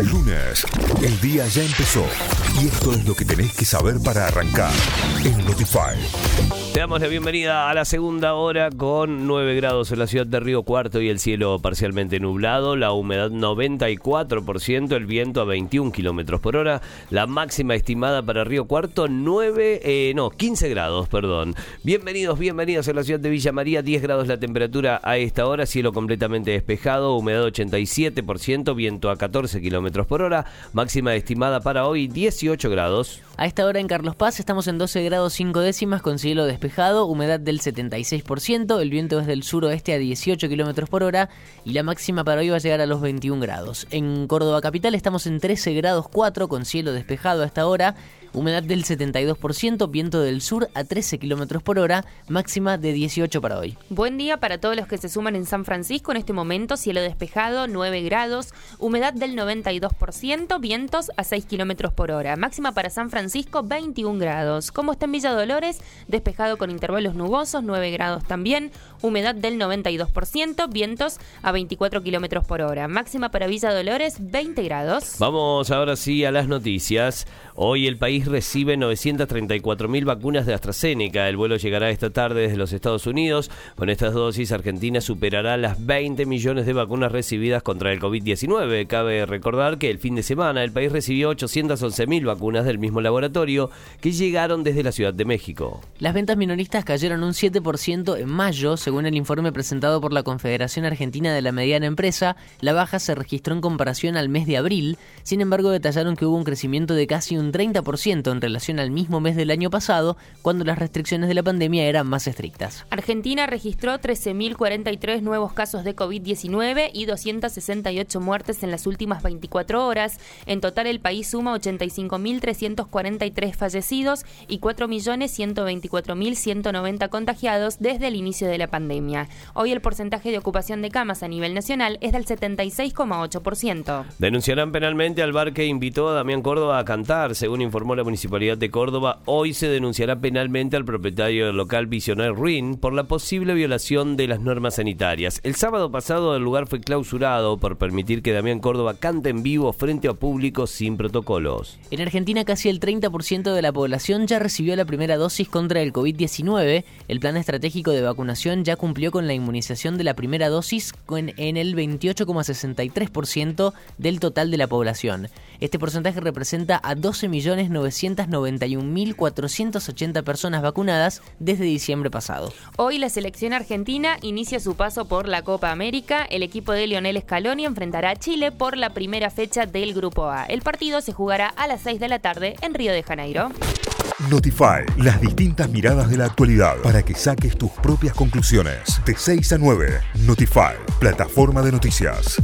Lunes, el día ya empezó y esto es lo que tenés que saber para arrancar en Notify. Te damos la bienvenida a la segunda hora con 9 grados en la ciudad de Río Cuarto y el cielo parcialmente nublado, la humedad 94%, el viento a 21 kilómetros por hora, la máxima estimada para Río Cuarto 9, eh, no, 15 grados, perdón. Bienvenidos, bienvenidos a la ciudad de Villa María, 10 grados la temperatura a esta hora, cielo completamente despejado, humedad 87%, viento a 14 kilómetros por hora, máxima estimada para hoy 18 grados. A esta hora en Carlos Paz estamos en 12 grados 5 décimas con cielo despejado, humedad del 76%, el viento es del suroeste a 18 kilómetros por hora y la máxima para hoy va a llegar a los 21 grados. En Córdoba capital estamos en 13 grados 4 con cielo despejado a esta hora humedad del 72%, viento del sur a 13 kilómetros por hora, máxima de 18 para hoy. Buen día para todos los que se suman en San Francisco en este momento, cielo despejado, 9 grados, humedad del 92%, vientos a 6 kilómetros por hora, máxima para San Francisco 21 grados. Como está en Villa Dolores, despejado con intervalos nubosos, 9 grados también, humedad del 92%, vientos a 24 kilómetros por hora, máxima para Villa Dolores 20 grados. Vamos ahora sí a las noticias. Hoy el país recibe 934 mil vacunas de AstraZeneca. El vuelo llegará esta tarde desde los Estados Unidos. Con estas dosis, Argentina superará las 20 millones de vacunas recibidas contra el COVID-19. Cabe recordar que el fin de semana el país recibió 811 mil vacunas del mismo laboratorio que llegaron desde la Ciudad de México. Las ventas minoristas cayeron un 7% en mayo, según el informe presentado por la Confederación Argentina de la Mediana Empresa. La baja se registró en comparación al mes de abril. Sin embargo, detallaron que hubo un crecimiento de casi un 30% en relación al mismo mes del año pasado, cuando las restricciones de la pandemia eran más estrictas. Argentina registró 13.043 nuevos casos de COVID-19 y 268 muertes en las últimas 24 horas. En total, el país suma 85.343 fallecidos y 4.124.190 contagiados desde el inicio de la pandemia. Hoy el porcentaje de ocupación de camas a nivel nacional es del 76,8%. Denunciarán penalmente al bar que invitó a Damián Córdoba a cantar, según informó la Municipalidad de Córdoba, hoy se denunciará penalmente al propietario del local Visionaire Ruin por la posible violación de las normas sanitarias. El sábado pasado el lugar fue clausurado por permitir que Damián Córdoba cante en vivo frente a público sin protocolos. En Argentina casi el 30% de la población ya recibió la primera dosis contra el COVID-19. El plan estratégico de vacunación ya cumplió con la inmunización de la primera dosis en el 28,63% del total de la población. Este porcentaje representa a 12.900.000 991.480 personas vacunadas desde diciembre pasado. Hoy la selección argentina inicia su paso por la Copa América. El equipo de Lionel Scaloni enfrentará a Chile por la primera fecha del Grupo A. El partido se jugará a las 6 de la tarde en Río de Janeiro. Notify, las distintas miradas de la actualidad para que saques tus propias conclusiones. De 6 a 9, Notify, plataforma de noticias.